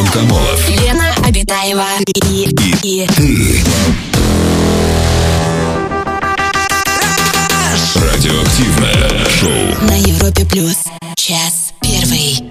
Антон Камолов. Лена Обитаева и, и, Ты. Радиоактивное шоу. на Европе плюс. Час первый.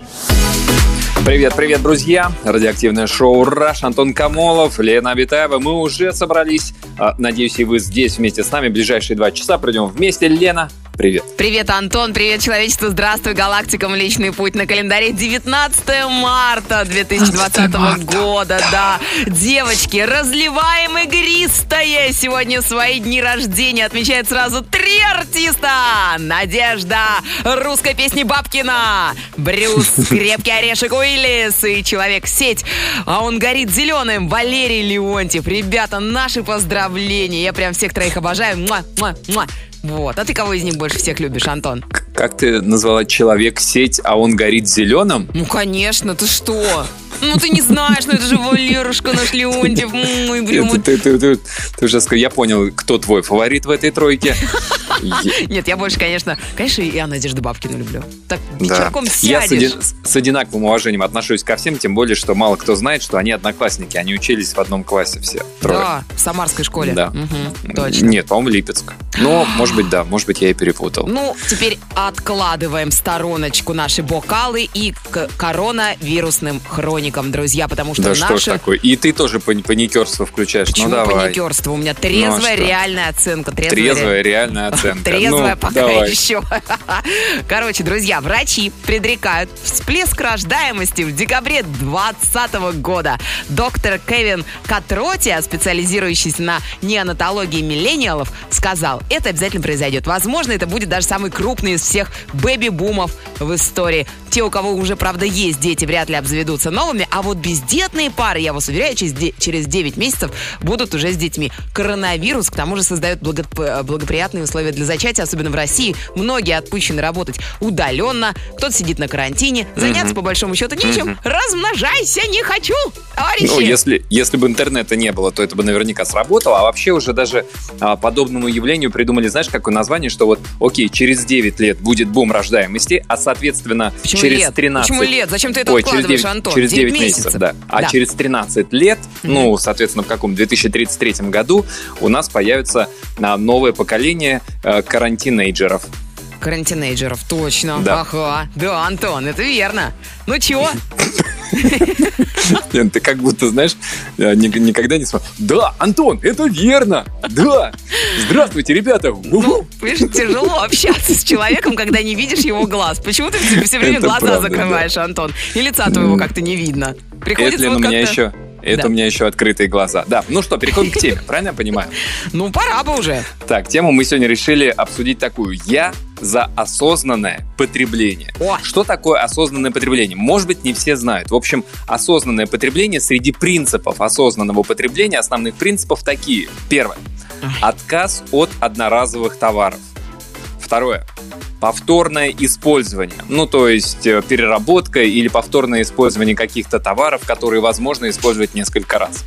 Привет, привет, друзья! Радиоактивное шоу «Раш», Антон Камолов, Лена Абитаева. Мы уже собрались. А, Надеюсь, и вы здесь вместе с нами. Ближайшие два часа пройдем вместе. Лена, привет. Привет, Антон, привет, человечество, здравствуй, галактика, Млечный путь на календаре 19 марта 2020 года, да. Девочки, разливаем игристое. Сегодня свои дни рождения отмечают сразу три артиста. Надежда, русской песни Бабкина, Брюс, крепкий орешек Уиллис и Человек-сеть. А он горит зеленым, Валерий Леонтьев. Ребята, наши поздравления. Я прям всех троих обожаю. Муа, муа, муа. Вот. А ты кого из них больше всех любишь, Антон? Как ты назвала человек-сеть, а он горит зеленым? Ну, конечно, ты что? Ну, ты не знаешь, ну это же Валерушка наш Леонтьев. Мой прям Ты, ты, ты, ты- ты уже сказал, я понял, кто твой фаворит в этой тройке. Я- Нет, я больше, конечно, конечно, я Надежду Бабкину люблю. Так вечерком Я с, сядешь. оди- с одинаковым уважением отношусь ко всем, тем более, что мало кто знает, что они одноклассники. Они учились в одном классе все. Трое. Да, в Самарской школе. Да. Точно. Нет, по-моему, Липецк. Но, может быть, да, может быть, я и перепутал. Ну, теперь откладываем в стороночку наши бокалы и к коронавирусным хроникам, друзья, потому что да что ж наши... такое? И ты тоже пани- паникерство включаешь. Почему ну давай. паникерство? У меня трезвая что? реальная оценка. Трезвая, ре- Трезвая реальная оценка. Трезвая Ну, пока давай. еще. Короче, друзья, врачи предрекают всплеск рождаемости в декабре 2020 года. Доктор Кевин Катротия, специализирующийся на неонатологии миллениалов, сказал, это обязательно произойдет. Возможно, это будет даже самый крупный из всех бэби-бумов в истории. Те, у кого уже, правда, есть дети, вряд ли обзаведутся новыми, а вот бездетные пары, я вас уверяю, через, через 9 месяцев будут уже с детьми. Коронавирус, к тому же, создает п- благоприятные условия для зачатия, особенно в России. Многие отпущены работать удаленно, кто-то сидит на карантине, заняться по большому счету нечем. Размножайся, не хочу, товарищи! Ну, если, если бы интернета не было, то это бы наверняка сработало. А вообще уже даже а, подобному явлению придумали, знаешь, какое название, что вот, окей, через 9 лет будет бум рождаемости, а, соответственно, Почему через лет? 13... Почему лет? Зачем ты это Ой, через откладываешь, 9, Антон? Через 9, Девять месяцев, месяцев. да. А Да. через 13 лет, ну, соответственно, в каком? 2033 году у нас появится новое поколение а, карантинейджеров. Карантинейджеров, точно. Да. Ага. Да, Антон, это верно. Ну чего? Лен, Ты как будто, знаешь, э, ни- никогда не смотрел. Да, Антон, это верно! Да! Здравствуйте, ребята! Ну, понимаешь, тяжело общаться с человеком, когда не видишь его глаз. Почему ты все время глаза закрываешь, Антон? И лица твоего как-то не видно. Приходится вот как-то-. Это Да. у меня еще открытые глаза. Да, ну что, переходим к теме, правильно я понимаю? Ну, пора бы уже. Так, тему мы сегодня решили обсудить такую. Я за осознанное потребление. О. Что такое осознанное потребление? Может быть, не все знают. В общем, осознанное потребление среди принципов осознанного потребления, основных принципов такие. Первое. Отказ от одноразовых товаров. Второе. Повторное использование. Ну, то есть э, переработка или повторное использование каких-то товаров, которые возможно использовать несколько раз.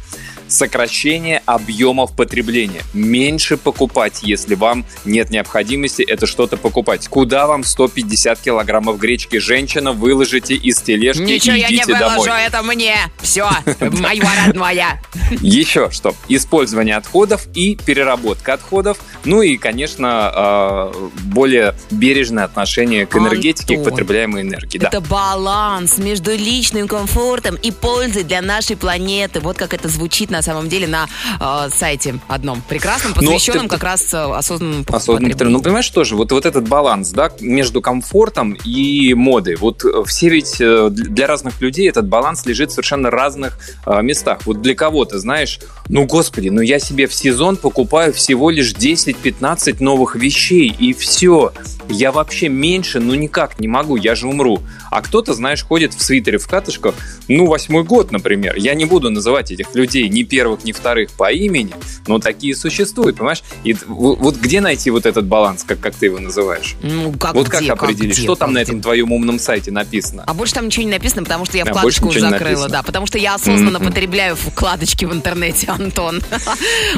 Сокращение объемов потребления. Меньше покупать, если вам нет необходимости это что-то покупать. Куда вам 150 килограммов гречки? Женщина, выложите из тележки Ничего и я не идите выложу, домой. это мне. Все, мое родное. Еще что? Использование отходов и переработка отходов. Ну и, конечно, э, более бережное отношение к энергетике к потребляемой энергии. Это баланс между личным комфортом и пользой для нашей планеты. Вот как это звучит на самом деле на э, сайте одном прекрасном, Но посвященном ты- как раз э, осознанному потреблению. Ну, понимаешь, тоже, вот, вот этот баланс, да, между комфортом и модой. Вот э, все ведь э, для разных людей этот баланс лежит в совершенно разных э, местах. Вот для кого-то, знаешь, ну, господи, ну я себе в сезон покупаю всего лишь 10-15 новых вещей, и все. Я вообще меньше, ну никак не могу, я же умру. А кто-то, знаешь, ходит в свитере в катышках, ну, восьмой год, например. Я не буду называть этих людей ни ни первых, ни вторых по имени, но такие существуют, понимаешь? И вот где найти вот этот баланс, как, как ты его называешь? Ну, как вот где, как определить, где, что там как на где? этом твоем умном сайте написано? А больше там ничего не написано, потому что я А, вкладочку не закрыла, да. Потому что я осознанно Мгм. потребляю вкладочки в интернете, Антон.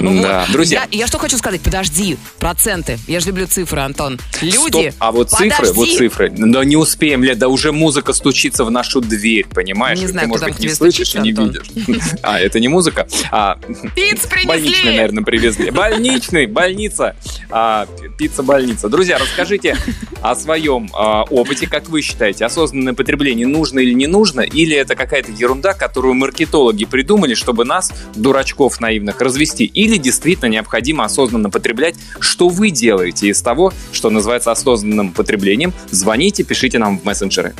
Да, друзья. Я, что хочу сказать, подожди, проценты. Я же люблю цифры, Антон. Люди. А вот цифры, вот цифры. Да не успеем, Лет, да уже музыка стучится в нашу дверь, понимаешь? Не знаю, ты, может быть, не слышишь и не видишь. А, это не музыка, а Пиц принесли! больничный, наверное, привезли. Больничный, больница, а, пицца-больница. Друзья, расскажите о своем а, опыте, как вы считаете, осознанное потребление нужно или не нужно, или это какая-то ерунда, которую маркетологи придумали, чтобы нас, дурачков наивных, развести, или действительно необходимо осознанно потреблять, что вы делаете из того, что называется осознанным потреблением, звоните, пишите нам в мессенджеры.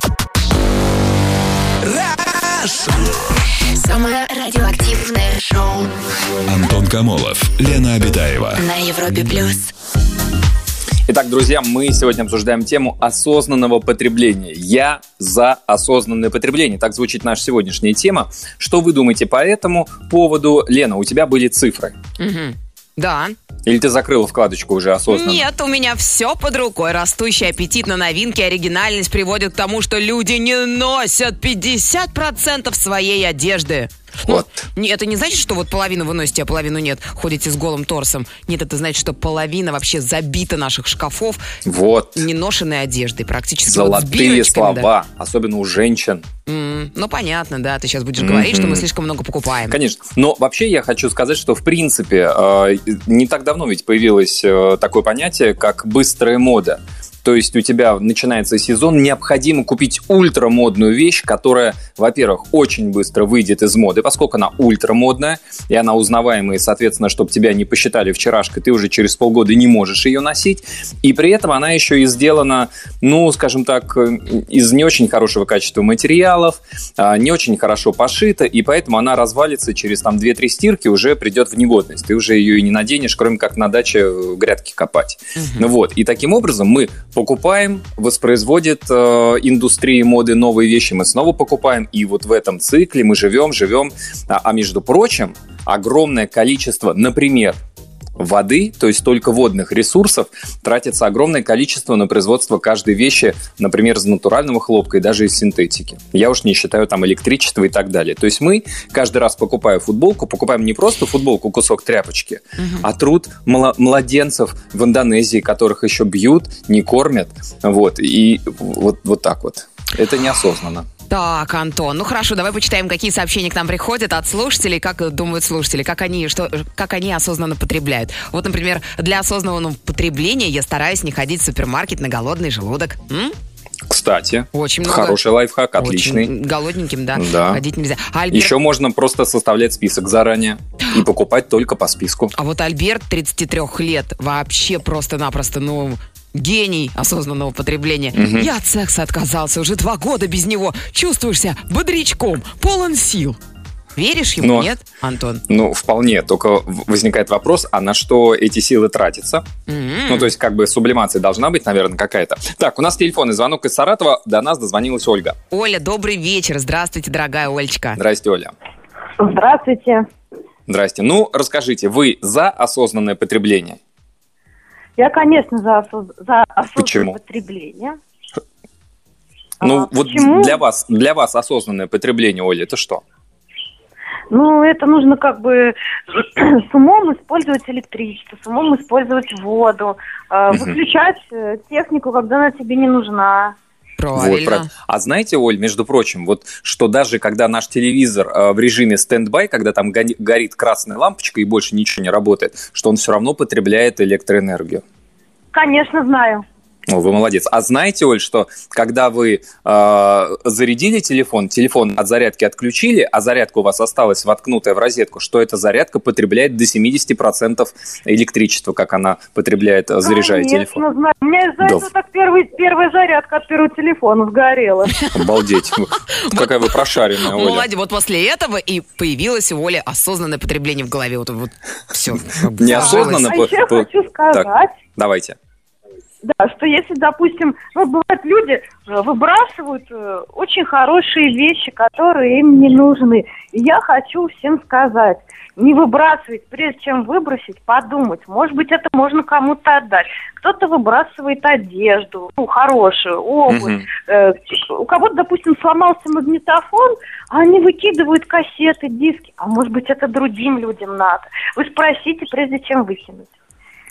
Самое радиоактивное шоу Антон Камолов, Лена Обитаева. на Европе плюс. Итак, друзья, мы сегодня обсуждаем тему осознанного потребления. Я за осознанное потребление. Так звучит наша сегодняшняя тема. Что вы думаете по этому поводу? Лена, у тебя были цифры. Мгм. Да. Или ты закрыла вкладочку уже осознанно? Нет, у меня все под рукой. Растущий аппетит на новинки и оригинальность приводит к тому, что люди не носят 50% своей одежды. Ну, Вот. это не значит, что вот половину вы носите, а половину нет. Ходите с голым торсом. Нет, это значит, что половина вообще забита наших шкафов Вот. неношенной одеждой. Практически вот Золотые да. слова, особенно у женщин. М, Ну, понятно, да. Ты сейчас будешь говорить, что мы слишком много покупаем. Конечно. Но вообще я хочу сказать, что в принципе э, не так давно ведь появилось э, такое понятие, как быстрая мода. То есть у тебя начинается сезон, необходимо купить ультрамодную вещь, которая, во-первых, очень быстро выйдет из моды, поскольку она ультрамодная, и она узнаваемая, и, соответственно, чтобы тебя не посчитали вчерашкой, ты уже через полгода не можешь ее носить. И при этом она еще и сделана, ну, скажем так, из не очень хорошего качества материалов, а, не очень хорошо пошита, и поэтому она развалится через там 2-3 стирки, уже придет в негодность. Ты уже ее и не наденешь, кроме как на даче э, грядки копать. Ну вот. И таким образом мы покупаем, воспроизводит э, индустрия моды новые вещи, мы снова покупаем, и вот в этом цикле мы живем, живем. А, а между прочим, огромное количество, например, воды, то есть только водных ресурсов, тратится огромное количество на производство каждой вещи, например, из натурального хлопка и даже из синтетики. Я уж не считаю там электричество и так далее. То есть мы каждый раз покупая футболку, покупаем не просто футболку, кусок тряпочки, а труд мла- младенцев в Индонезии, которых еще бьют, не кормят. Вот. И вот, вот так вот. Это неосознанно. Так, Антон, ну хорошо, давай почитаем, какие сообщения к нам приходят от слушателей, как думают слушатели, как они, что, как они осознанно потребляют. Вот, например, для осознанного потребления я стараюсь не ходить в супермаркет на голодный желудок. М? Кстати, Очень много. хороший лайфхак, отличный. Очень голодненьким, да, Да. ходить нельзя. А, Альберт- Еще можно просто составлять список заранее и покупать только по списку. а вот Альберт, 33 лет, вообще просто-напросто, ну, гений осознанного потребления. Я от секса отказался, уже два года без него. Чувствуешь себя бодрячком, полон сил. Веришь ему, Но- нет, Антон? Ну, вполне. Только возникает вопрос, а на что эти силы тратятся? М. Ну, то есть, как бы сублимация должна быть, наверное, какая-то. Так, у нас телефонный звонок из Саратова. До нас дозвонилась Ольга. Оля, добрый вечер. Здравствуйте, дорогая Олечка. Здрасте, Оля. Здравствуйте. Здрасте. Ну, расскажите, вы за осознанное потребление? Я, конечно, за, осоз- за осознанное Почему? потребление. Ну, А, вот почему? для вас, для вас осознанное потребление, Оля, это что? Ну, это нужно как бы с умом использовать электричество, с умом использовать воду, Мгм. выключать э, технику, когда она тебе не нужна. Вот, Правильно. правильно. А знаете, Оль, между прочим, вот что даже когда наш телевизор э, в режиме стендбай, когда там горит красная лампочка и больше ничего не работает, что он все равно потребляет электроэнергию. Конечно, знаю. О, вы молодец. А знаете, Оль, что когда вы э, зарядили телефон, телефон от зарядки отключили, а зарядка у вас осталась воткнутая в розетку, что эта зарядка потребляет до 70% электричества, как она потребляет, э, заряжая Конечно, телефон. знаю. У меня из-за Да. этого так первый, первая зарядка от первого телефона сгорела. Обалдеть. Какая вы прошаренная, Оля. Молодец. Вот после этого и появилось у Оли осознанное потребление в голове. Вот, все. Неосознанно. А я хочу сказать, Давайте. Да, что если, допустим, ну, бывают люди э, выбрасывают э, очень хорошие вещи, которые им не нужны. И я хочу всем сказать, не выбрасывать, прежде чем выбросить, подумать. Может быть, это можно кому-то отдать. Кто-то выбрасывает одежду, ну, хорошую, обувь. Э, у кого-то, допустим, сломался магнитофон, а они выкидывают кассеты, диски. А может быть, это другим людям надо. Вы спросите, прежде чем выкинуть.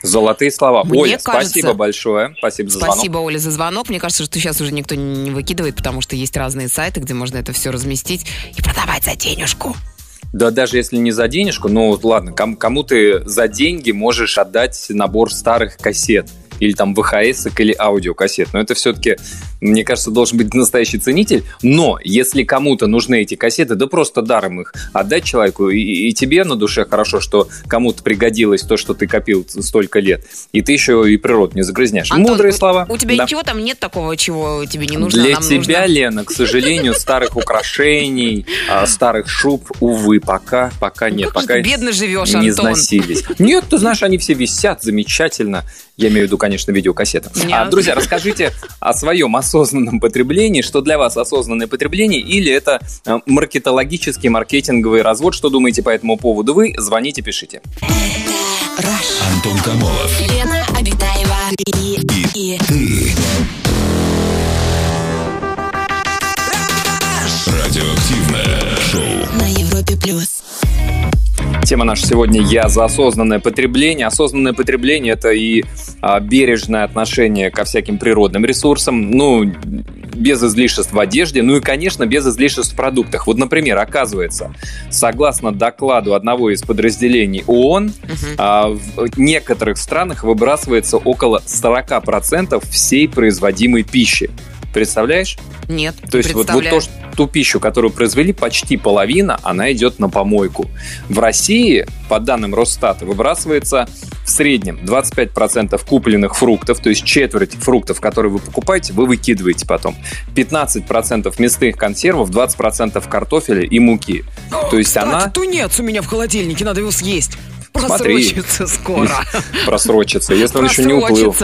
Золотые слова. Мне Оля, кажется- спасибо большое. Спасибо за звонок. Спасибо, Оля, за звонок. Мне кажется, что сейчас уже никто не выкидывает, потому что есть разные сайты, где можно это все разместить и продавать за денежку. Да даже если не за денежку, ну ладно, кому, кому ты за деньги можешь отдать набор старых кассет или там ВХС или аудиокассет. Но это все-таки, мне кажется, должен быть настоящий ценитель. Но если кому-то нужны эти кассеты, да просто даром их отдать человеку. И, и тебе на душе хорошо, что кому-то пригодилось то, что ты копил столько лет. И ты еще и природу не загрязняешь. Антон, Мудрые у- слова. У тебя Да. ничего там нет такого, чего тебе не нужно? Для Нам тебя, нужно- Лена, к сожалению, старых украшений, а, старых шуб, увы, пока, пока Ну, нет. пока бедно живешь, не Антон. износились. Нет, ты знаешь, они все висят замечательно. Я имею в виду, конечно, видеокассеты. Нет. А, друзья, расскажите о своем осознанном потреблении. Что для вас осознанное потребление? Или это э, маркетологический, маркетинговый развод? Что думаете по этому поводу вы? Звоните, пишите. Антон Камолов. Лена Обитаева и, и, Радиоактивное шоу. на Европе плюс. Тема наша сегодня «Я за осознанное потребление». Осознанное потребление – это и а, бережное отношение ко всяким природным ресурсам, ну, без излишеств в одежде, ну и, конечно, без излишеств в продуктах. Вот, например, оказывается, согласно докладу одного из подразделений ООН, а, в некоторых странах выбрасывается около 40% всей производимой пищи. Представляешь? Нет, То есть вот, вот то, что- ту пищу, которую произвели, почти половина, она идет на помойку. В России, по данным Росстата, выбрасывается в среднем 25% купленных фруктов, то есть четверть фруктов, которые вы покупаете, вы выкидываете потом. 15% мясных консервов, 20% картофеля и муки. То есть Кстати, она тунец у меня в холодильнике, надо его съесть. Просрочится скоро. просрочится, если он еще не уплыл.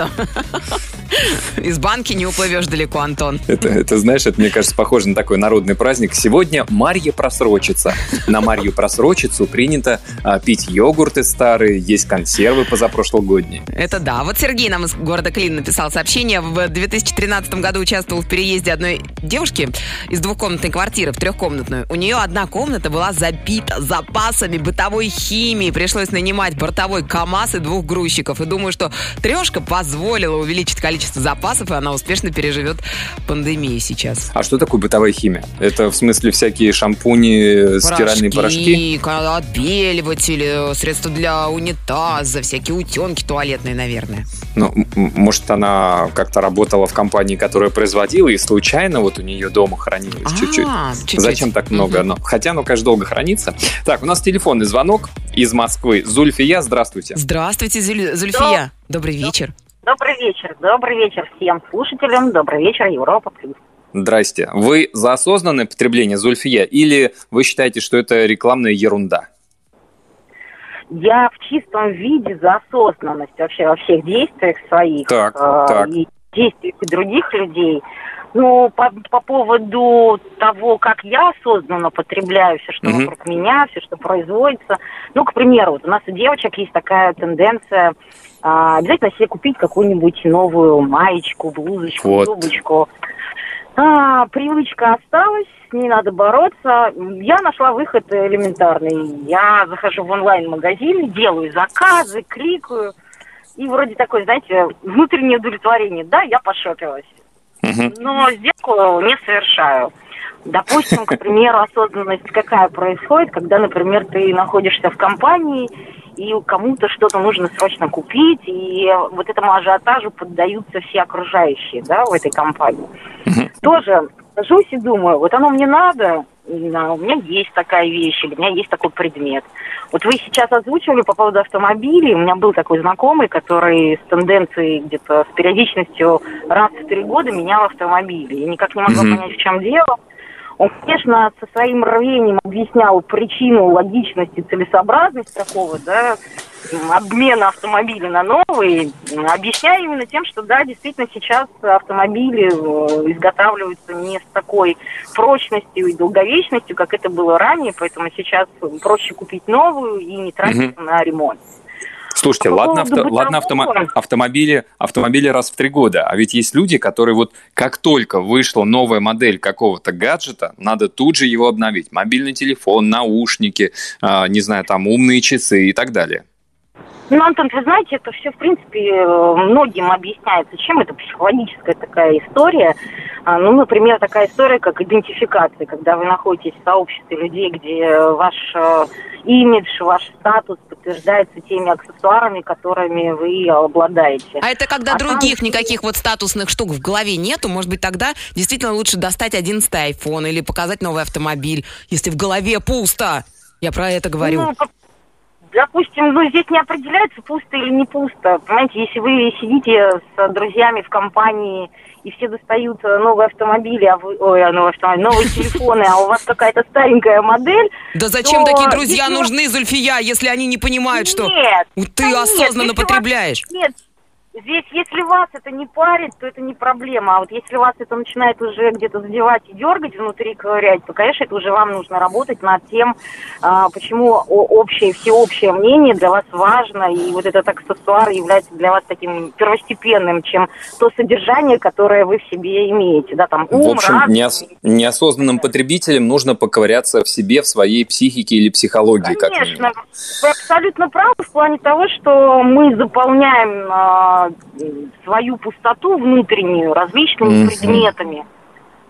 Из банки не уплывешь далеко, Антон. Это, это, знаешь, это, мне кажется, похоже на такой народный праздник. Сегодня Марья просрочится. На Марью просрочицу принято а, пить йогурты старые, есть консервы позапрошлогодние. Это да. Вот Сергей нам из города Клин написал сообщение. В 2013 году участвовал в переезде одной девушки из двухкомнатной квартиры в трехкомнатную. У нее одна комната была забита запасами бытовой химии. Пришлось нанимать бортовой КАМАЗ и двух грузчиков. И думаю, что трешка позволила увеличить количество запасов, и она успешно переживет пандемию сейчас. А что такое бытовая химия? Это в смысле всякие шампуни, стиральные порошки? отбеливатели, средства для унитаза, всякие утенки туалетные, наверное. Ну, может, она как-то работала в компании, которая производила, и случайно вот у нее дома хранилось чуть-чуть. А, чуть-чуть. Зачем так много? Но, хотя оно, конечно, долго хранится. Так, у нас телефонный звонок из Москвы. Зульфия, здравствуйте. Здравствуйте, Зуль- Зульфия. Добрый вечер. Добрый вечер, добрый вечер всем слушателям, добрый вечер, Европа Плюс. Здрасте. Вы за осознанное потребление, Зульфия, или вы считаете, что это рекламная ерунда? Я в чистом виде за осознанность вообще во всех действиях своих Так, э, так. и действиях других людей. Ну, по, по поводу того, как я осознанно потребляю все, что Мгм. вокруг меня, все, что производится. Ну, к примеру, вот у нас у девочек есть такая тенденция а, обязательно себе купить какую-нибудь новую маечку, блузочку, Вот. юбочку. А, привычка осталась, с ней надо бороться. Я нашла выход элементарный. Я захожу в онлайн-магазин, делаю заказы, кликаю. И вроде такое, знаете, внутреннее удовлетворение. Да, я пошопилась. Но сделку не совершаю. Допустим, к примеру, осознанность какая происходит, когда, например, ты находишься в компании, и кому-то что-то нужно срочно купить, и вот этому ажиотажу поддаются все окружающие, да, в этой компании. Тоже сажусь и думаю, вот оно мне надо, у меня есть такая вещь, или у меня есть такой предмет. Вот вы сейчас озвучивали по поводу автомобилей. У меня был такой знакомый, который с тенденцией где-то с периодичностью раз в три года менял автомобили. Я никак не могла Мгм. понять, в чем дело. Он, конечно, со своим рвением объяснял причину, логичность и целесообразность такого, да, обмена автомобиля на новые, объясняя именно тем, что да, действительно сейчас автомобили э, изготавливаются не с такой прочностью и долговечностью, как это было ранее, поэтому сейчас проще купить новую и не тратить угу. на ремонт. Слушайте, ладно, авто, ладно автомо, автомобили, автомобили раз в три года, а ведь есть люди, которые вот как только вышла новая модель какого-то гаджета, надо тут же его обновить. Мобильный телефон, наушники, э, не знаю, там умные часы и так далее. Ну, Антон, вы знаете, это все, в принципе, многим объясняется. Чем это психологическая такая история? А, ну, например, такая история, как идентификация, когда вы находитесь в сообществе людей, где ваш э, имидж, ваш статус подтверждается теми аксессуарами, которыми вы обладаете. А это когда а других там... никаких вот статусных штук в голове нету, может быть, тогда действительно лучше достать 11 iPhone или показать новый автомобиль, если в голове пусто. Я про это говорю. Ну, допустим, ну, здесь не определяется, пусто или не пусто. Понимаете, если вы сидите с друзьями в компании, и все достают новые автомобили, а вы, ой, а новые автомобили, новые телефоны, а у вас какая-то старенькая модель. Да зачем такие друзья нужны, Зульфия, если они не понимают, что ты осознанно потребляешь? Нет, Здесь, если вас это не парит, то это не проблема. А вот если вас это начинает уже где-то задевать и дергать внутри, ковырять, то, конечно, это уже вам нужно работать над тем, а, почему общее, всеобщее мнение для вас важно, и вот этот аксессуар является для вас таким первостепенным, чем то содержание, которое вы в себе имеете. Да, там ум, в общем, разум, неос- неосознанным потребителям нужно поковыряться в себе, в своей психике или психологии. Конечно, как вы абсолютно правы в плане того, что мы заполняем а, свою пустоту внутреннюю различными mm-hmm. предметами.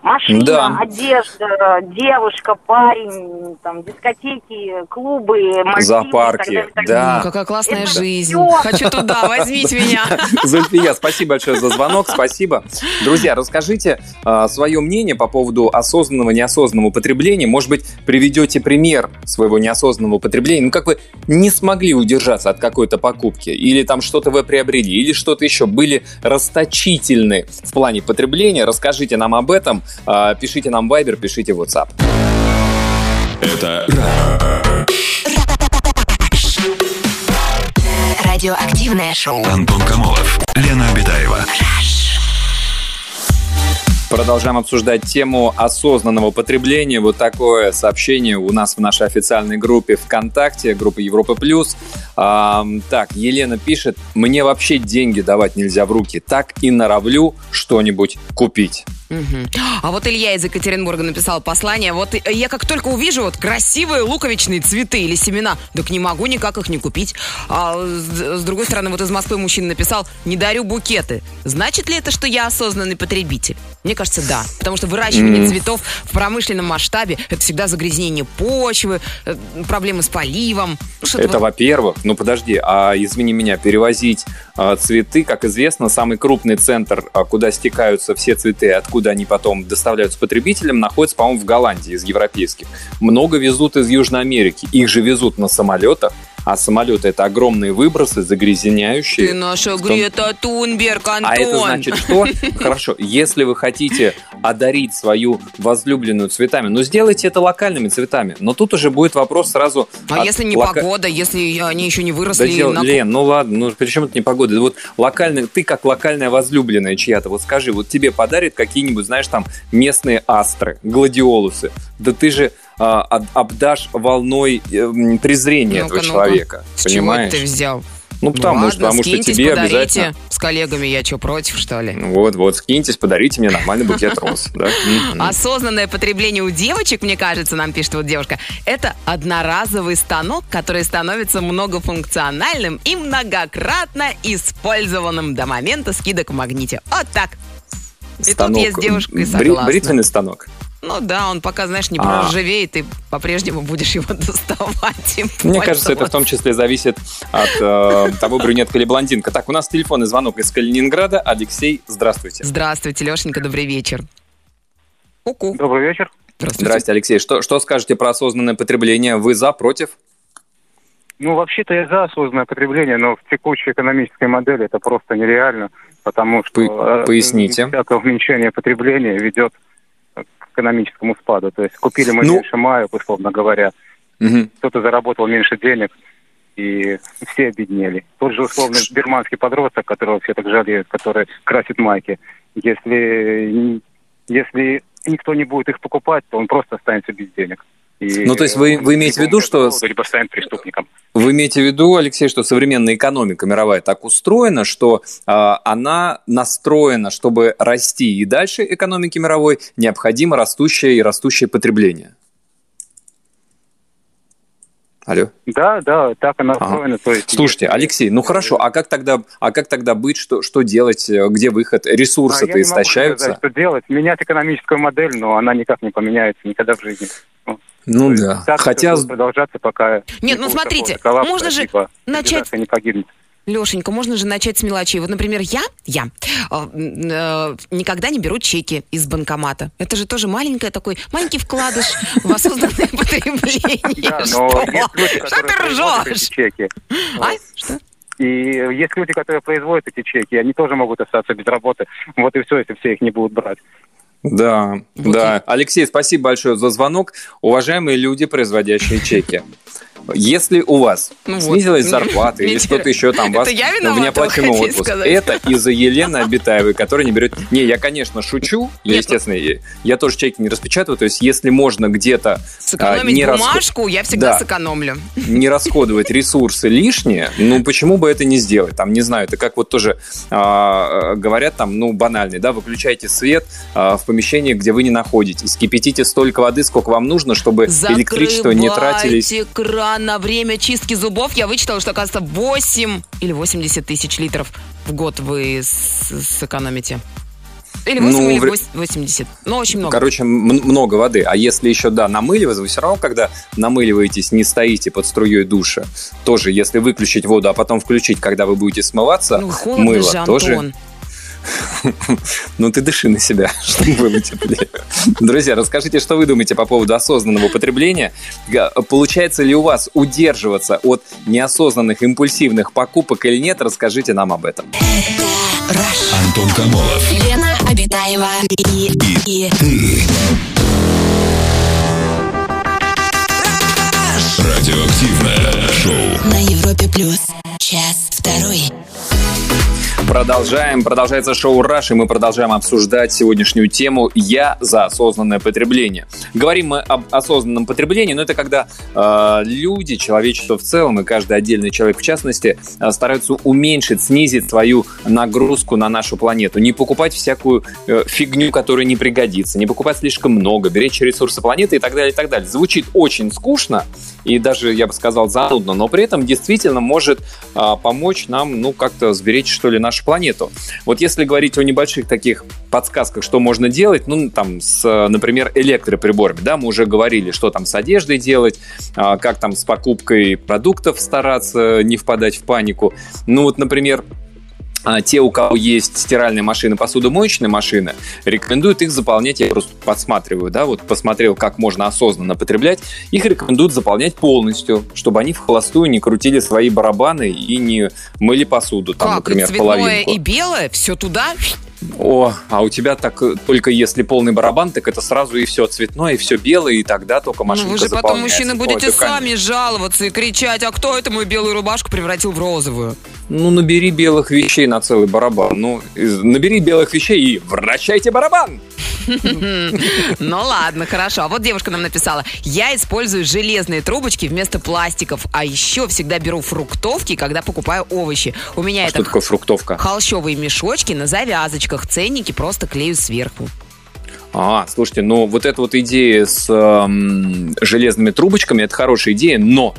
Машина, да. одежда, девушка, парень, там, дискотеки, клубы, магазины. Зоопарки, да. Ну, какая классная Это жизнь. Все. Хочу туда, возьмите меня. Зульфия, спасибо большое за звонок, спасибо. Друзья, расскажите э, свое мнение по поводу осознанного, неосознанного потребления. Может быть, приведете пример своего неосознанного потребления. Ну, как вы не смогли удержаться от какой-то покупки, или там что-то вы приобрели, или что-то еще, были расточительны в плане потребления. Расскажите нам об этом. А, пишите нам Viber, пишите WhatsApp. Это Радиоактивное шоу. Антон Камолов, Лена Обитаева. Продолжаем обсуждать тему осознанного потребления. Вот такое сообщение у нас в нашей официальной группе ВКонтакте, группа Европа Плюс. А, так, Елена пишет, мне вообще деньги давать нельзя в руки, так и норовлю что-нибудь купить. Угу. А вот Илья из Екатеринбурга написал послание. Вот я как только увижу вот красивые луковичные цветы или семена, так не могу никак их не купить. А с, другой стороны, вот из Москвы мужчина написал, не дарю букеты. Значит ли это, что я осознанный потребитель? Мне кажется, да. Потому что выращивание mm. цветов в промышленном масштабе это всегда загрязнение почвы, э, проблемы с поливом. Что-то это, вот... во-первых. Ну подожди, а извини меня, перевозить а, цветы, как известно, самый крупный центр, а, куда стекаются все цветы, откуда откуда они потом доставляются потребителям, находится, по-моему, в Голландии из европейских. Много везут из Южной Америки. Их же везут на самолетах. А самолеты это огромные выбросы, загрязняющие. Ты наша том... Грета Тунберг, Антон. А это значит что? Хорошо, если вы хотите одарить свою возлюбленную цветами, ну сделайте это локальными цветами. Но тут уже будет вопрос сразу. А если не лока... погода, если они еще не выросли? Да, дел... на... Лен, ну ладно, ну при чем это не погода? Вот локальный, ты как локальная возлюбленная чья-то, вот скажи, вот тебе подарят какие-нибудь, знаешь, там местные астры, гладиолусы. Да ты же обдашь волной э, презрения ну этого человека. С понимаешь? чего ты взял? Ну, потому, Ладно, что, потому что тебе подарите. обязательно... С коллегами я что, против, что ли? Вот, вот, скиньтесь, подарите мне нормальный букет роз. Осознанное потребление у девочек, мне кажется, нам пишет вот девушка, это одноразовый станок, который становится многофункциональным и многократно использованным до момента скидок в магните. Вот так. И тут я с девушкой согласна. Бритвенный станок. Ну да, он пока, знаешь, не а. проржавеет, и по-прежнему будешь его доставать. Мне кажется, это в том числе зависит от э, того, брюнетка или блондинка. Так, у нас телефонный звонок из Калининграда. Алексей, здравствуйте. Здравствуйте, Лешенька, добрый вечер. Ку-ку. Добрый вечер. Здравствуйте. Здравствуйте, Алексей. Что, что скажете про осознанное потребление? Вы за, против? Ну, вообще-то я за осознанное потребление, но в текущей экономической модели это просто нереально, потому что... Поясните. Всякое уменьшение потребления ведет экономическому спаду. То есть купили мы Ну- меньше маек, условно говоря. Мгм. Кто-то заработал меньше денег, и все обеднели. Тот же условно бирманский подросток, которого все так жалеют, который красит майки. Если, если никто не будет их покупать, то он просто останется без денег. И Ну, то есть вы- вы имеете в виду, что станет преступником. Вы имеете в виду, Алексей, что современная экономика мировая так устроена, что а, она настроена, чтобы расти и дальше экономики мировой, необходимо растущее и растущее потребление. Алло. Да, да, так она устроена. То есть, Слушайте, если- Алексей, ну хорошо, а как тогда, а как тогда быть, что, что делать, э, где выход? А Ресурсы-то я не могу истощаются? сказать, что делать. Менять экономическую модель, но она никак не поменяется никогда в жизни. Ну То есть да. Так Хотя, продолжаться, пока... Нет, ну смотрите, такого коллапса, можно же либо начать- не погибнет. Лешенька, можно же начать с мелочей. Вот, например, я, я э, э, никогда не беру чеки из банкомата. Это же тоже маленькое такой, маленький вкладыш в осознанное потребление. Да, Что? но есть люди, Что которые ты производят эти ржешь? чеки. А? Что? И есть люди, которые производят эти чеки, они тоже могут остаться без работы. Вот и все, если все их не будут брать. Да, Вот да. Алексей, спасибо большое за звонок. Уважаемые люди, производящие чеки. Если у вас Ну вот. снизилась зарплата или что-то еще там, вас в хотите отпуск, это из-за Елены Обитаевой, которая не берет... Не, я, конечно, шучу, я, естественно, я- тоже чеки не распечатываю, то есть если можно где-то а, Сэкономить не, бумажку я всегда Да. сэкономлю. не расходовать ресурсы лишние, ну почему бы это не сделать? Там, не знаю, это как вот тоже а, говорят там, ну, банальный, да, выключайте свет а, в помещении, где вы не находитесь, кипятите столько воды, сколько вам нужно, чтобы электричество не тратились. На время чистки зубов. Я вычитала, что, оказывается, 8 или 80 тысяч литров в год вы сэкономите. Или 8, Ну, или в ре- 80. Ну, очень много. Короче, много воды. А если еще, да, намыливаться, вы все равно, когда намыливаетесь, не стоите под струей душа. Тоже, если выключить воду, а потом включить, когда вы будете смываться, ну, холодно мыло же, Антон. тоже. Ну, ты дыши на себя, чтобы было теплее. Друзья, расскажите, что вы думаете по поводу осознанного потребления. Получается ли у вас удерживаться от неосознанных импульсивных покупок или нет? Расскажите нам об этом. Антон Камолов. Лена Обитаева и, и, Радиоактивное шоу. на Европе плюс. Час второй. Продолжаем. Продолжается шоу «Раш», и мы продолжаем обсуждать сегодняшнюю тему «Я за осознанное потребление». Говорим мы об осознанном потреблении, но это когда э, люди, человечество в целом и каждый отдельный человек в частности э, стараются уменьшить, снизить свою нагрузку на нашу планету. Не покупать всякую э, фигню, которая не пригодится, не покупать слишком много, беречь ресурсы планеты и так далее, и так далее. Звучит очень скучно и даже, я бы сказал, занудно, но при этом действительно может а, помочь нам, ну, как-то сберечь, что ли, нашу планету. Вот если говорить о небольших таких подсказках, что можно делать, ну, там, с, например, электроприборами, да, мы уже говорили, что там с одеждой делать, а, как там с покупкой продуктов стараться не впадать в панику. Ну, вот, например, а, те, у кого есть стиральные машины, посудомоечные машины, рекомендуют их заполнять, я просто подсматриваю, да, вот посмотрел, как можно осознанно потреблять, их рекомендуют заполнять полностью, чтобы они в холостую не крутили свои барабаны и не мыли посуду, там, как, например, цветное, половинку. и белое, все туда? О, а у тебя так э, только если полный барабан, так это сразу и все цветное, и все белое, и тогда только машинка ну, вы же потом, мужчины, Ой, будете конечно. сами жаловаться и кричать, а кто это мою белую рубашку превратил в розовую? Ну, набери белых вещей на целый барабан. Ну, из- набери белых вещей и вращайте барабан. Ну ладно, хорошо. А вот девушка нам написала. Я использую железные трубочки вместо пластиков, а еще всегда беру фруктовки, когда покупаю овощи. У меня А это что такое фруктовка? холщовые мешочки на завязочках, ценники просто клею сверху. А, слушайте, ну вот эта вот идея с эм, железными трубочками, это хорошая идея, но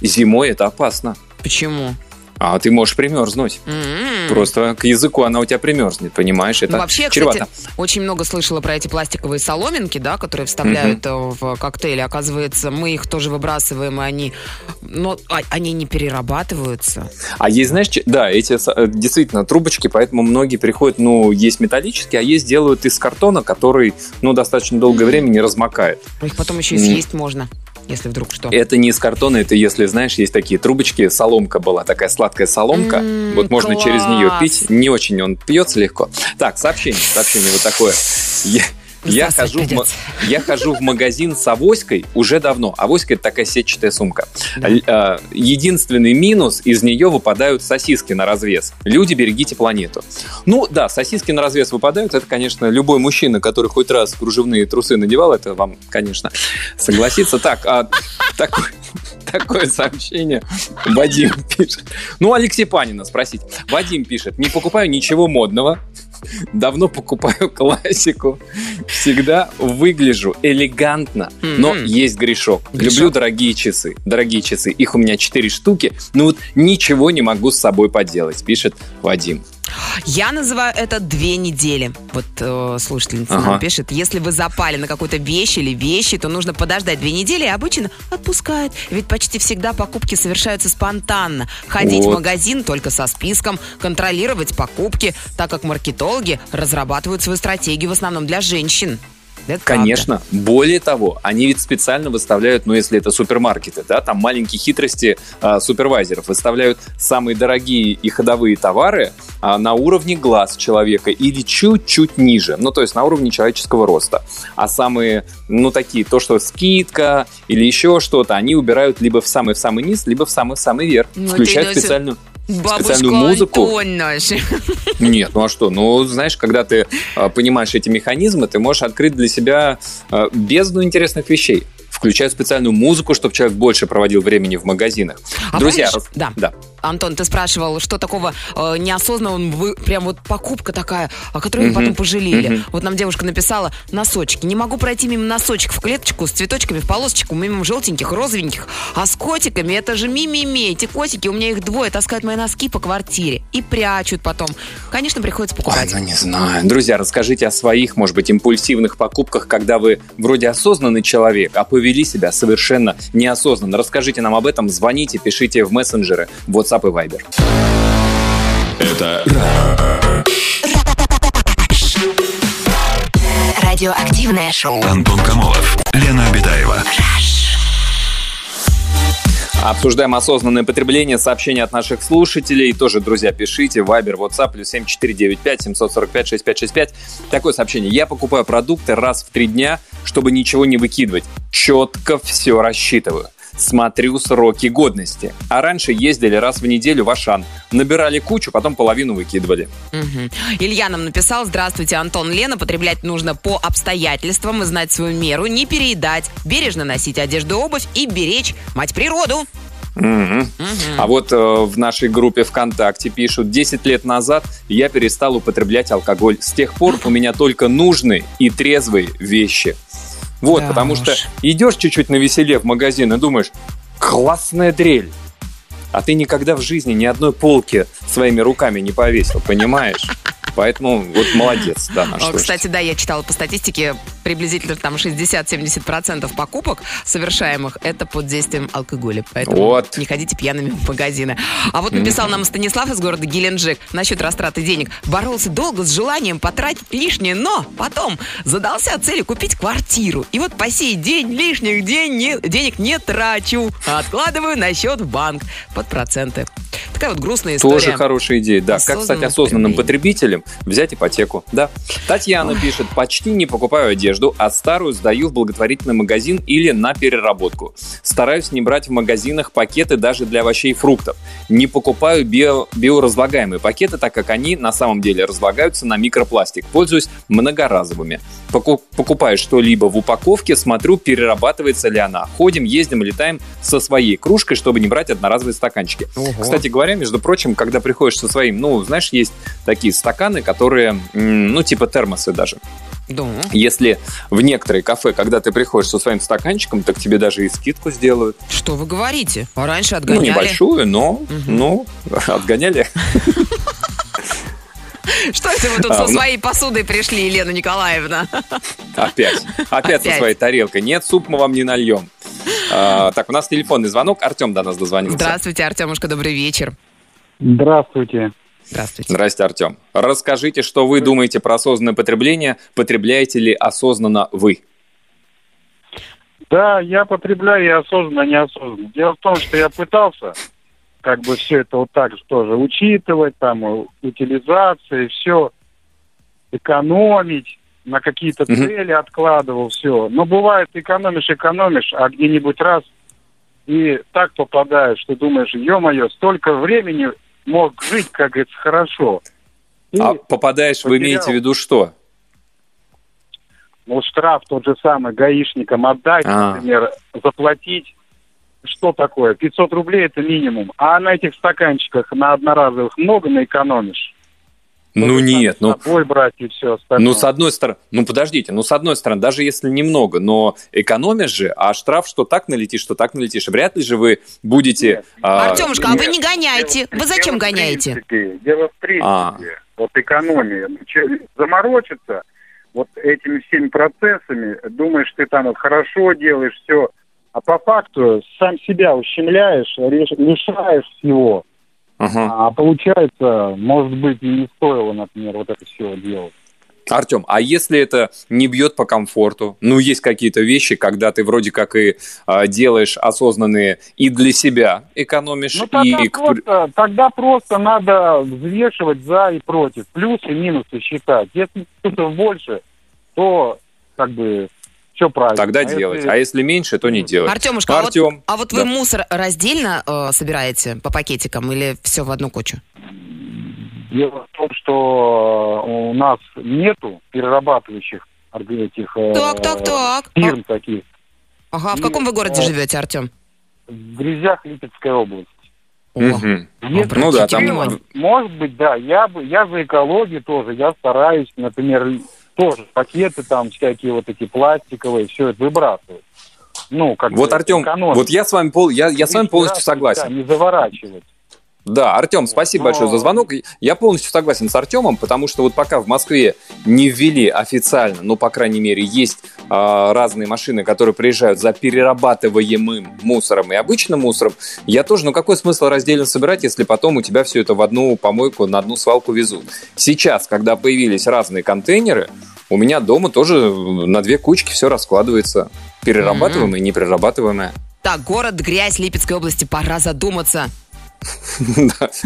зимой это опасно. Почему? А ты можешь примерзнуть. М-м. Просто к языку она у тебя примерзнет, понимаешь? Это Ну, вообще, чревато. кстати, очень много слышала про эти пластиковые соломинки, да, которые вставляют э, в коктейли. Оказывается, мы их тоже выбрасываем, и они, но а- они не перерабатываются. А есть, знаешь, да, эти э, действительно трубочки, поэтому многие приходят, ну, есть металлические, а есть делают из картона, который, ну, достаточно долгое время не размокает. Их потом еще и съесть можно, если вдруг что. Это не из картона, это если, знаешь, есть такие трубочки, соломка была, такая сладкая соломка, М, вот можно через нее класс. пить, не очень он пьется легко. Так, сообщение, сообщение вот такое. Я, хожу, в, я хожу в магазин с авоськой уже давно. Авоська – это такая сетчатая сумка. Да. Единственный минус – из нее выпадают сосиски на развес. Люди, берегите планету. Ну да, сосиски на развес выпадают. Это, конечно, любой мужчина, который хоть раз кружевные трусы надевал, это вам, конечно, согласится. Так, а такой, такое сообщение Вадим пишет. Ну, Алексей Панина спросить. Вадим пишет, не покупаю ничего модного, давно покупаю классику. Всегда выгляжу элегантно, но есть грешок. Люблю дорогие часы. Дорогие часы. Их у меня четыре штуки. Ну вот ничего не могу с собой поделать, пишет Вадим. Я называю это две недели. Вот э, слушательница ага. нам пишет, если вы запали на какую-то вещь или вещи, то нужно подождать две недели, и обычно отпускает. Ведь почти всегда покупки совершаются спонтанно. Ходить вот. в магазин только со списком, контролировать покупки, так как маркетологи разрабатывают свою стратегию в основном для женщин. Это Конечно. Правда. Более того, они ведь специально выставляют, ну, если это супермаркеты, да, там маленькие хитрости а, супервайзеров, выставляют самые дорогие и ходовые товары а, на уровне глаз человека или чуть-чуть ниже, ну, то есть на уровне человеческого роста. А самые, ну, такие, то, что скидка или еще что-то, они убирают либо в самый-в самый низ, либо в самый-самый верх, ну, включают специальную специальную музыку. Антон наш. Нет, ну а что? Ну, знаешь, когда ты э, понимаешь эти механизмы, ты можешь открыть для себя э, бездну интересных вещей включают специальную музыку, чтобы человек больше проводил времени в магазинах. А Друзья, помнишь, да. да. Антон, ты спрашивал, что такого э, неосознанного, вы, прям вот покупка такая, о которой вы потом пожалели. Вот нам девушка написала носочки. Не могу пройти мимо носочек в клеточку с цветочками в полосочку, мимо желтеньких, розовеньких. А с котиками это же ми-ми-ми. Эти котики, у меня их двое, таскают мои носки по квартире и прячут потом. Конечно, приходится покупать. Ой, ну не знаю. Друзья, расскажите о своих, может быть, импульсивных покупках, когда вы вроде осознанный человек, а повели вели себя совершенно неосознанно. Расскажите нам об этом, звоните, пишите в мессенджеры, WhatsApp и Viber. Это Радиоактивное шоу. Антон Камолов, Лена Обитаева. Обсуждаем осознанное потребление, сообщения от наших слушателей. Тоже, друзья, пишите. Вайбер, WhatsApp, плюс 7495 745 6565. Такое сообщение. Я покупаю продукты раз в три дня, чтобы ничего не выкидывать. Четко все рассчитываю смотрю сроки годности. А раньше ездили раз в неделю в Ашан. Набирали кучу, потом половину выкидывали. Угу. Илья нам написал, здравствуйте, Антон, Лена, потреблять нужно по обстоятельствам и знать свою меру, не переедать, бережно носить одежду и обувь и беречь мать природу. Угу. Угу. А вот э, в нашей группе ВКонтакте пишут, 10 лет назад я перестал употреблять алкоголь. С тех пор у меня только нужные и трезвые вещи. Вот, да потому уж. что идешь чуть-чуть на веселе в магазин и думаешь, классная дрель. А ты никогда в жизни ни одной полки своими руками не повесил, понимаешь? Поэтому вот молодец, да, наш Кстати, да, я читала по статистике, приблизительно там 60-70% покупок совершаемых это под действием алкоголя. Поэтому вот. не ходите пьяными в магазины. А вот написал нам Станислав из города Геленджик насчет растраты денег. Боролся долго с желанием потратить лишнее, но потом задался целью купить квартиру. И вот по сей день лишних день не, денег не трачу, а откладываю на счет в банк под проценты. Такая вот грустная история. Тоже хорошая идея, да. Как стать осознанным потребителем? Взять ипотеку, да. Татьяна Ой. пишет, почти не покупаю одежду, а старую сдаю в благотворительный магазин или на переработку. Стараюсь не брать в магазинах пакеты даже для овощей и фруктов. Не покупаю био, биоразлагаемые пакеты, так как они на самом деле разлагаются на микропластик. Пользуюсь многоразовыми. Покупаю что-либо в упаковке, смотрю, перерабатывается ли она. Ходим, ездим, летаем со своей кружкой, чтобы не брать одноразовые стаканчики. Ого. Кстати говоря, между прочим, когда приходишь со своим, ну, знаешь, есть такие стаканы, которые, ну, типа термосы даже. Да. Если в некоторые кафе, когда ты приходишь со своим стаканчиком, так тебе даже и скидку сделают. Что вы говорите? А раньше ну, отгоняли? Ну, небольшую, но, угу. ну, отгоняли. Что это вы тут со а, ну. своей посудой пришли, Елена Николаевна? Опять. Опять со своей тарелкой. Нет, суп мы вам не нальем. А, так, у нас телефонный звонок. Артем до нас дозвонился. Здравствуйте, Артемушка, добрый вечер. Здравствуйте. Здравствуйте. Здравствуйте, Артем. Расскажите, что вы думаете про осознанное потребление? Потребляете ли осознанно вы? Да, я потребляю и осознанно, неосознанно. Дело в том, что я пытался как бы все это вот так же тоже учитывать, там, утилизация, все, экономить. на какие-то Мгм. цели откладывал, все. Но бывает, экономишь, экономишь, а где-нибудь раз и так попадаешь, что думаешь, ё-моё, столько времени мог жить, как говорится, хорошо. И А попадаешь, вы потерял. имеете в виду что? ну, штраф тот же самый гаишникам отдать, А. например, заплатить. Что такое? 500 рублей это минимум. А на этих стаканчиках на одноразовых много наэкономишь. Ну нет, ну... С собой брать и все остальное. Ну, с одной стороны, ну, подождите, ну, с одной стороны, даже если немного, но экономишь же, а штраф, что так налетишь, что так налетишь, вряд ли же вы будете... Нет. а, Артемушка, а вы не гоняйте. Дело- Вы зачем дело в гоняете? принципе, Дело в принципе. А. Вот экономия. Ну, че- Заморочиться вот этими всеми процессами, думаешь, ты там вот хорошо делаешь все, а по факту сам себя ущемляешь, лишаешь всего. Ага. А получается, может быть, не стоило, например, вот это все делать. Артем, а если это не бьет по комфорту? Ну, есть какие-то вещи, когда ты вроде как и а, делаешь осознанные и для себя экономишь, Ну, тогда, и... просто, тогда просто надо взвешивать за и против, плюсы и минусы считать. Если плюсов больше, то как бы все правильно. Тогда А делать. если- А если меньше, то не делать. Артемушка, а вот, Артем, а вот да. вы мусор раздельно э, собираете по пакетикам или все в одну кучу? Дело в том, что э, у нас нету перерабатывающих этих э, Так, так, так. фирм таких. Ага, а в каком вы городе Э, живете, Артем? В Грязях Липецкой области. Если Ну да, там-. Может быть, да. Я, бы, я за экологию тоже. Я стараюсь, например, тоже пакеты там всякие вот эти пластиковые, все это выбрасывать. Ну, как Вот, Артем, экономить. вот я с вами, пол, я, я с вами полностью согласен. да, не заворачивать. Да, Артем, спасибо Но- большое за звонок. Я полностью согласен с Артемом, потому что вот пока в Москве не ввели официально, ну, по крайней мере, есть а, разные машины, которые приезжают за перерабатываемым мусором и обычным мусором, я тоже, ну, какой смысл раздельно собирать, если потом у тебя все это в одну помойку, на одну свалку везут? Сейчас, когда появились разные контейнеры, у меня дома тоже на две кучки все раскладывается. Перерабатываемое и неперерабатываемое. Так, город, грязь Липецкой области, пора задуматься.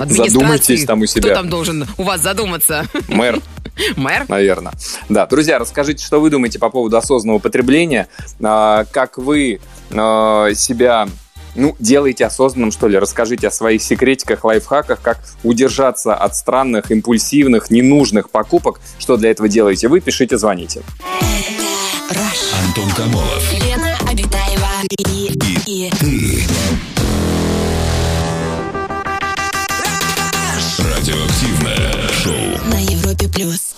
Задумайтесь там у Кто себя. там должен у вас задуматься? Мэр. Мэр? Наверное. Да, друзья, расскажите, что вы думаете по поводу осознанного потребления, А, как вы а, себя ну, делаете осознанным, что ли. Расскажите о своих секретиках, лайфхаках, как удержаться от странных, импульсивных, ненужных покупок. Что для этого делаете вы? Пишите, звоните. Антон Камолов. Лена Обитаева и, и, Радиоактивное шоу. на Европе плюс.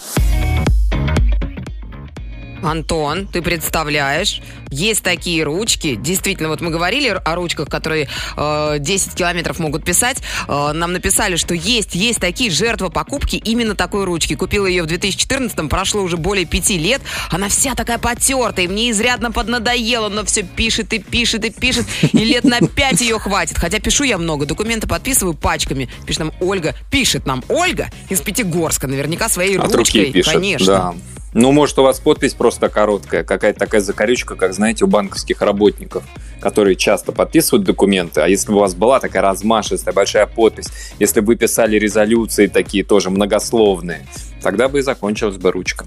Антон, ты представляешь, есть такие ручки. Действительно, вот мы говорили о ручках, которые э, 10 километров могут писать. Э, нам написали, что есть, есть такие жертвы покупки именно такой ручки. Купила ее в 2014-м, прошло уже более пяти лет. Она вся такая потертая, мне изрядно поднадоело, но все пишет и пишет и пишет. И лет на пять ее хватит. Хотя пишу я много, документы подписываю пачками. Пишет нам Ольга, пишет нам Ольга из Пятигорска, наверняка своей От ручкой. Конечно. Да. Ну, может, у вас подпись просто короткая, какая-то такая закорючка, как, знаете, у банковских работников, которые часто подписывают документы. А если бы у вас была такая размашистая большая подпись, если бы вы писали резолюции такие тоже многословные, тогда бы и закончилась бы ручка.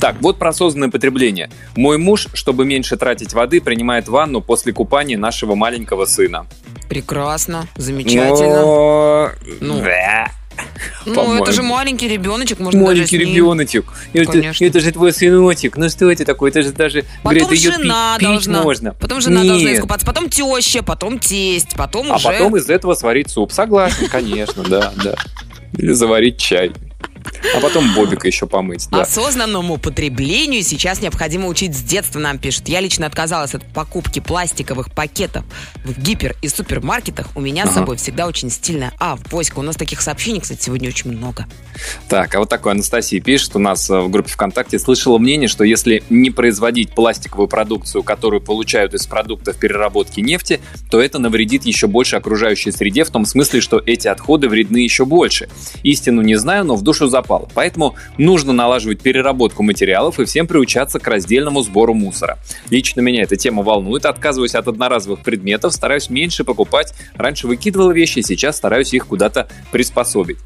Так, вот про осознанное потребление. Мой муж, чтобы меньше тратить воды, принимает ванну после купания нашего маленького сына. Прекрасно, замечательно. Но... Ну, Да. Ну, по-моему. это же маленький ребеночек, можно Маленький даже ребеночек. Это, Конечно. это же твой сыночек. Ну что это такое? Это же даже Потом говорят, ее жена пить, пить должна. можно. Потом жена должна Нет. искупаться. Потом теща, потом тесть, потом А уже... потом из этого сварить суп. Согласен, конечно, да, да. Или заварить чай. А потом Бобика еще помыть, да. Осознанному потреблению сейчас необходимо учить с детства, нам пишут. Я лично отказалась от покупки пластиковых пакетов в гипер- и супермаркетах. У меня с Ага. собой всегда очень стильная А, Воська. У нас таких сообщений, кстати, сегодня очень много. Так, а вот такой Анастасия пишет у нас э, в группе ВКонтакте. Слышала мнение, что если не производить пластиковую продукцию, которую получают из продуктов переработки нефти, то это навредит еще больше окружающей среде, в том смысле, что эти отходы вредны еще больше. Истину не знаю, но в душу запало. Поэтому нужно налаживать переработку материалов и всем приучаться к раздельному сбору мусора. Лично меня эта тема волнует. Отказываюсь от одноразовых предметов, стараюсь меньше покупать. Раньше выкидывал вещи, сейчас стараюсь их куда-то приспособить.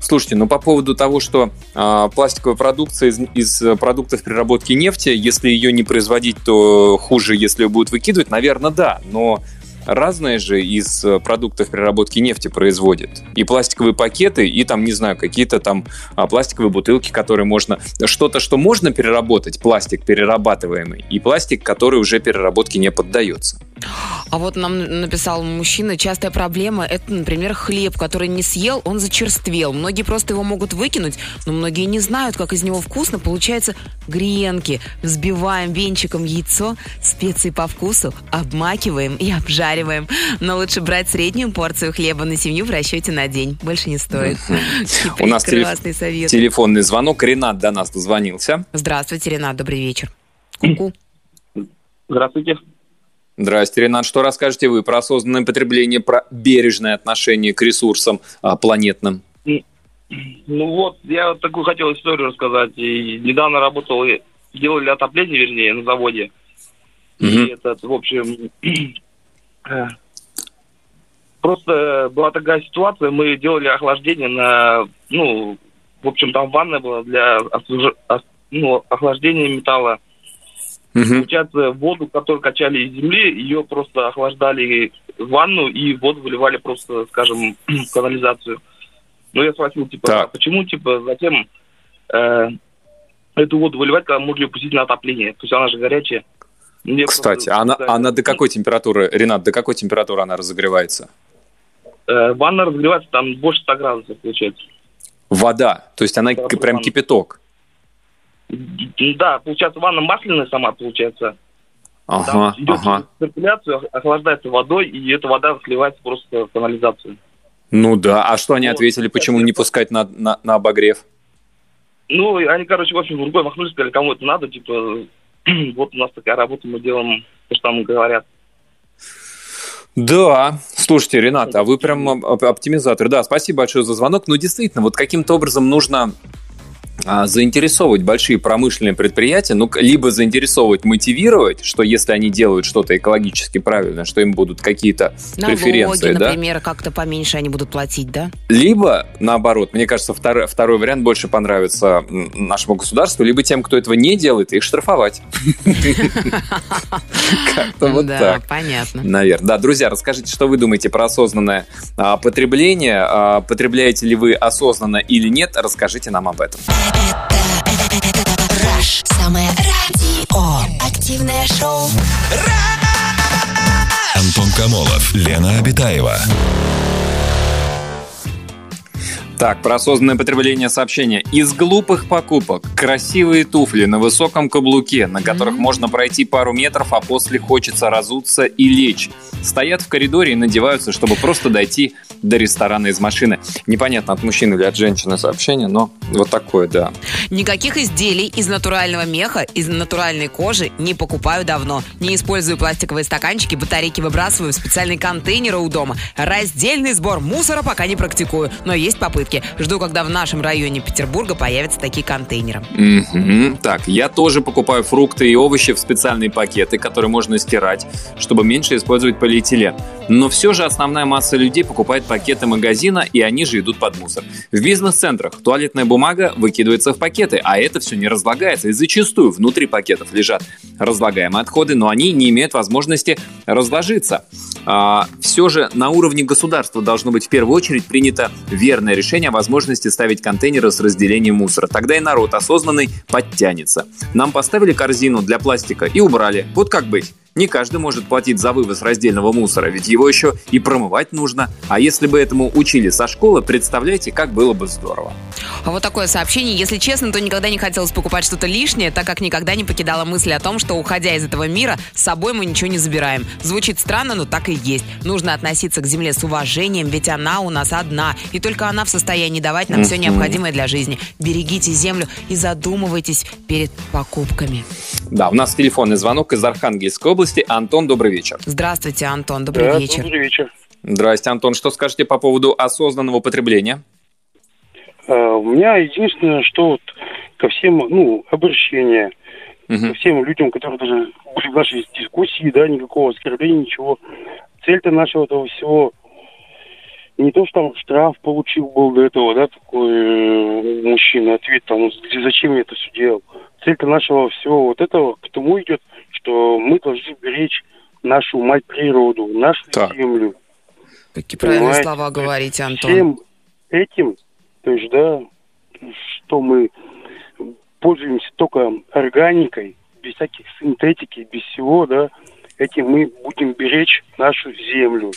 Слушайте, ну по поводу того, что э, пластиковая продукция из, из продуктов переработки нефти, если ее не производить, то хуже, если ее будут выкидывать, наверное, да. Но разное же из э, продуктов переработки нефти производит. И пластиковые пакеты, и там, не знаю, какие-то там а, пластиковые бутылки, которые можно... Что-то, что можно переработать, пластик перерабатываемый, и пластик, который уже переработке не поддается. А вот нам написал мужчина, частая проблема, это, например, хлеб, который не съел, он зачерствел. Многие просто его могут выкинуть, но многие не знают, как из него вкусно получается гренки. Взбиваем венчиком яйцо, специи по вкусу, обмакиваем и обжариваем. Но лучше брать среднюю порцию хлеба на семью в расчете на день. Больше не стоит. У нас телефонный звонок. Ренат до нас дозвонился. Здравствуйте, Ренат, добрый вечер. Ку-ку. Здравствуйте. Здрасте, Ренат. Что расскажете вы про осознанное потребление, про бережное отношение к ресурсам а, планетным? Ну вот, я вот такую хотел историю рассказать. И недавно работал, делали отопление, вернее, на заводе. Mm-hmm. И этот, в общем, просто была такая ситуация, мы делали охлаждение на, ну, в общем, там ванная была для ну, охлаждения металла. Угу. Получается, воду, которую качали из земли, ее просто охлаждали в ванну и воду выливали просто, скажем, в канализацию. Ну, я спросил, типа, так. а почему, типа, затем э, эту воду выливать, когда можно ее пустить на отопление? То есть она же горячая. Мне Кстати, она, она до какой температуры, Ренат, до какой температуры она разогревается? Э, ванна разогревается там больше 100 градусов, получается. Вода, то есть она да, прям кипяток. Да, получается, ванна масляная сама, получается. Ага, Там идет ага. циркуляцию, охлаждается водой, и эта вода сливается просто в канализацию. Ну да, а что они ответили, почему не пускать на, на, на обогрев? Ну, они, короче, в общем, рукой махнули, сказали, кому это надо, типа, вот у нас такая работа, мы делаем то, что нам говорят. Да, слушайте, Ренат, а вы прям оптимизатор. Да, спасибо большое за звонок. Ну, действительно, вот каким-то образом нужно заинтересовывать большие промышленные предприятия, ну, либо заинтересовывать, мотивировать, что если они делают что-то экологически правильно, что им будут какие-то Налоги, преференции, да? например, как-то поменьше они будут платить, да? Либо, наоборот, мне кажется, второй, второй вариант больше понравится нашему государству, либо тем, кто этого не делает, их штрафовать. Как-то вот так. понятно. Наверное. Да, друзья, расскажите, что вы думаете про осознанное а, потребление? А, потребляете ли вы осознанно или нет? Расскажите нам об этом. Это Раш, самое радио, активное шоу. Антон Камолов, Лена Обитаева. Так, про осознанное потребление сообщения. Из глупых покупок красивые туфли на высоком каблуке, на которых mm-hmm. можно пройти пару метров, а после хочется разуться и лечь. Стоят в коридоре и надеваются, чтобы просто дойти до ресторана из машины. Непонятно, от мужчины или от женщины сообщение, но вот такое, да. Никаких изделий из натурального меха, из натуральной кожи не покупаю давно. Не использую пластиковые стаканчики, батарейки выбрасываю в специальные контейнеры у дома. Раздельный сбор мусора пока не практикую, но есть попытки ошибки. Жду, когда в нашем районе Петербурга появятся такие контейнеры. Mm-hmm. Так, я тоже покупаю фрукты и овощи в специальные пакеты, которые можно стирать, чтобы меньше использовать полиэтилен. Но все же основная масса людей покупает пакеты магазина, и они же идут под мусор. В бизнес-центрах туалетная бумага выкидывается в пакеты, а это все не разлагается. И зачастую внутри пакетов лежат разлагаемые отходы, но они не имеют возможности разложиться. А, все же на уровне государства должно быть в первую очередь принято верное решение о возможности ставить контейнеры с разделением мусора. Тогда и народ осознанный подтянется. Нам поставили корзину для пластика и убрали. Вот как быть? Не каждый может платить за вывоз раздельного мусора, ведь его еще и промывать нужно. А если бы этому учили со школы, представляете, как было бы здорово. А вот такое сообщение. Если честно, то никогда не хотелось покупать что-то лишнее, так как никогда не покидала мысль о том, что уходя из этого мира, с собой мы ничего не забираем. Звучит странно, но так и есть. Нужно относиться к земле с уважением, ведь она у нас одна. И только она в состоянии давать нам все необходимое для жизни. Берегите землю и задумывайтесь перед покупками. Да, у нас телефонный звонок из Архангельской области области. Антон, добрый вечер. Здравствуйте, Антон, добрый да, вечер. Добрый вечер. Здрасте, Антон. Что скажете по поводу осознанного потребления? А, у меня единственное, что вот ко всем, ну, обращение, ко всем людям, которые даже были в нашей дискуссии, да, никакого оскорбления, ничего. Цель-то нашего этого всего не то, что там штраф получил был до этого, да, такой э, мужчина, ответ там, зачем я это все делал. Цель-то нашего всего вот этого к тому идет, что мы должны беречь нашу мать природу, нашу землю. Какие правильные Понимаете? слова говорите, Антон. Всем этим, то есть, да, что мы пользуемся только органикой, без всяких синтетики, без всего, да, этим мы будем беречь нашу землю.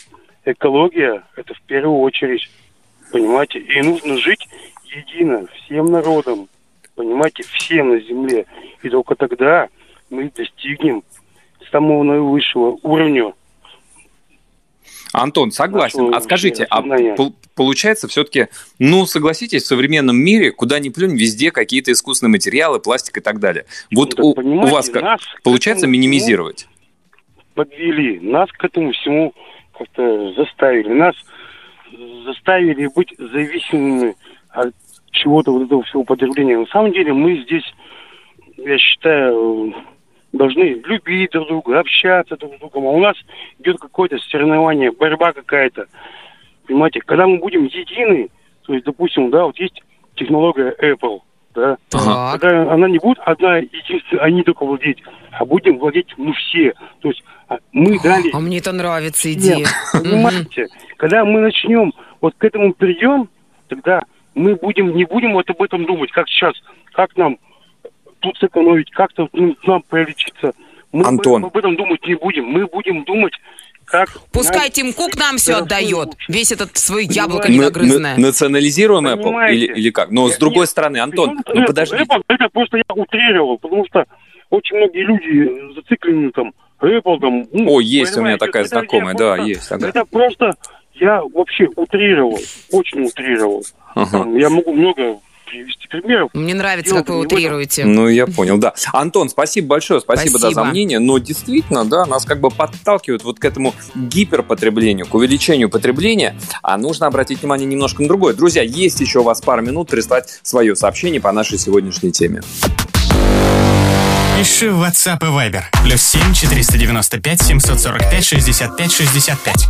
Экология – это в первую очередь, понимаете, и нужно жить едино, всем народом, понимаете, всем на земле. И только тогда мы достигнем самого наивысшего уровня Антон, согласен. Нашего А скажите, а получается все-таки, ну, согласитесь, в современном мире, куда ни плюнь, везде какие-то искусственные материалы, пластик и так далее. Вот у, у понимаете, вас как- получается минимизировать? подвели, нас к этому всему как-то заставили. Нас заставили быть зависимыми от чего-то вот этого всего потребления. На самом деле мы здесь, я считаю, должны любить друг друга, общаться друг с другом. А у нас идет какое-то соревнование, борьба какая-то. Понимаете, когда мы будем едины, то есть, допустим, да, вот есть технология Apple, да, когда она не будет одна единственная, они только владеть, а будем владеть мы все. То есть а, мы дали А мне это нравится идея. Понимаете? Когда мы начнем вот к этому придем, тогда мы будем не будем вот об этом думать, как сейчас, как нам тут сэкономить, как-то ну, нам пролечиться. Мы Антон. об- этом думать не будем. Мы будем думать, как... Пускай нам- Тим Кук нам все отдает. Весь этот свой яблоко Мы- недогрызное. на- национализируем Apple или, или как? Но с другой стороны, Антон, Причем ну это- подождите. Это, это просто я утрировал, потому что очень многие люди зациклены там, Apple там... ну, О, есть у меня такая это знакомая, я да, просто- есть. ага. Это просто я вообще утрировал, очень утрировал. Ага. Там я могу много привести примеров. Мне нравится, Дело как вы утрируете. Ну, я понял, да. Антон, спасибо большое, спасибо, да, за Спасибо. мнение. Но действительно, да, нас как бы подталкивают вот к этому гиперпотреблению, к увеличению потребления. А нужно обратить внимание немножко на другое. Друзья, есть еще у вас пару минут прислать свое сообщение по нашей сегодняшней теме. Пиши в WhatsApp и Viber. Плюс 7 495 745 65 65.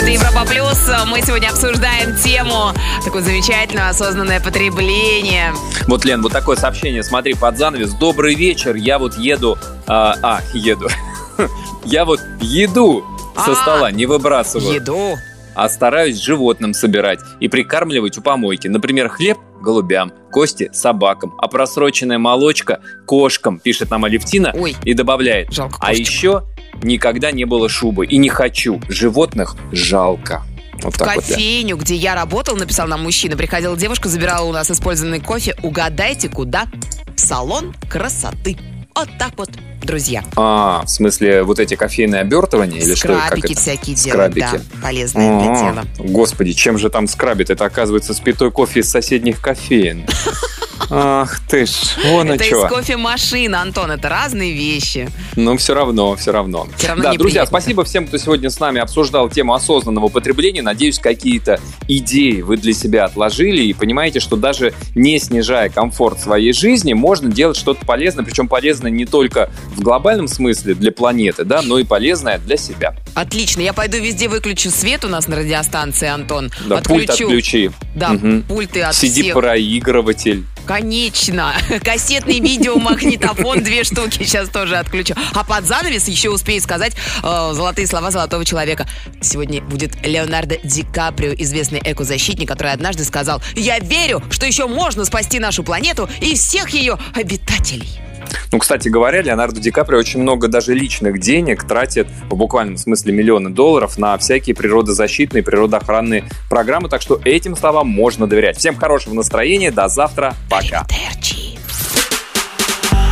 Это Европа Плюс. Мы сегодня обсуждаем тему такое замечательное осознанное потребление. Вот, Лен, вот такое сообщение, смотри, под занавес. Добрый вечер, я вот еду... А, а, еду. Я вот еду со А, стола, не выбрасываю. Еду. а стараюсь животным собирать и прикармливать у помойки. Например, хлеб – голубям, кости – собакам, а просроченная молочка – кошкам, пишет нам Алевтина и добавляет. а еще никогда не было шубы и не хочу. Животных жалко. Вот В так вот, кофейню, где я работал, написал нам мужчина, приходила девушка, забирала у нас использованный кофе. Угадайте, куда? В салон красоты. Вот так вот, друзья. А, в смысле, вот эти кофейные обертывания или что? Скрабики всякие делают, да, полезные для тела. Господи, чем же там скрабит? Это, оказывается, спитой кофе из соседних кофеин. Ах ты ж, вон Это и из чего. кофемашины, Антон, это разные вещи. Но все равно, все равно. Всё равно да, друзья, спасибо всем, кто сегодня с нами обсуждал тему осознанного потребления. Надеюсь, какие-то идеи вы для себя отложили и понимаете, что даже не снижая комфорт своей жизни, можно делать что-то полезное, причем полезное не только в глобальном смысле для планеты, да, но и полезное для себя. Отлично, я пойду везде выключу свет у нас на радиостанции, Антон. Да, пульт отключи. Да, Мгм. пульты от Сиди всех. проигрыватель. Конечно. Кассетный видеомагнитофон, две штуки сейчас тоже отключу. А под занавес еще успею сказать э, золотые слова золотого человека. Сегодня будет Леонардо Ди Каприо, известный экозащитник, который однажды сказал, я верю, что еще можно спасти нашу планету и всех ее обитателей. Ну, кстати говоря, Леонардо Ди Каприо очень много даже личных денег тратит, в буквальном смысле миллионы долларов, на всякие природозащитные, природоохранные программы, так что этим словам можно доверять. Всем хорошего настроения, до завтра, пока.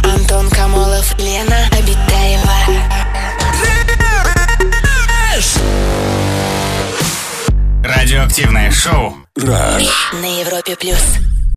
Антон Камолов, Лена Обитаева. Радиоактивное шоу. На Европе плюс.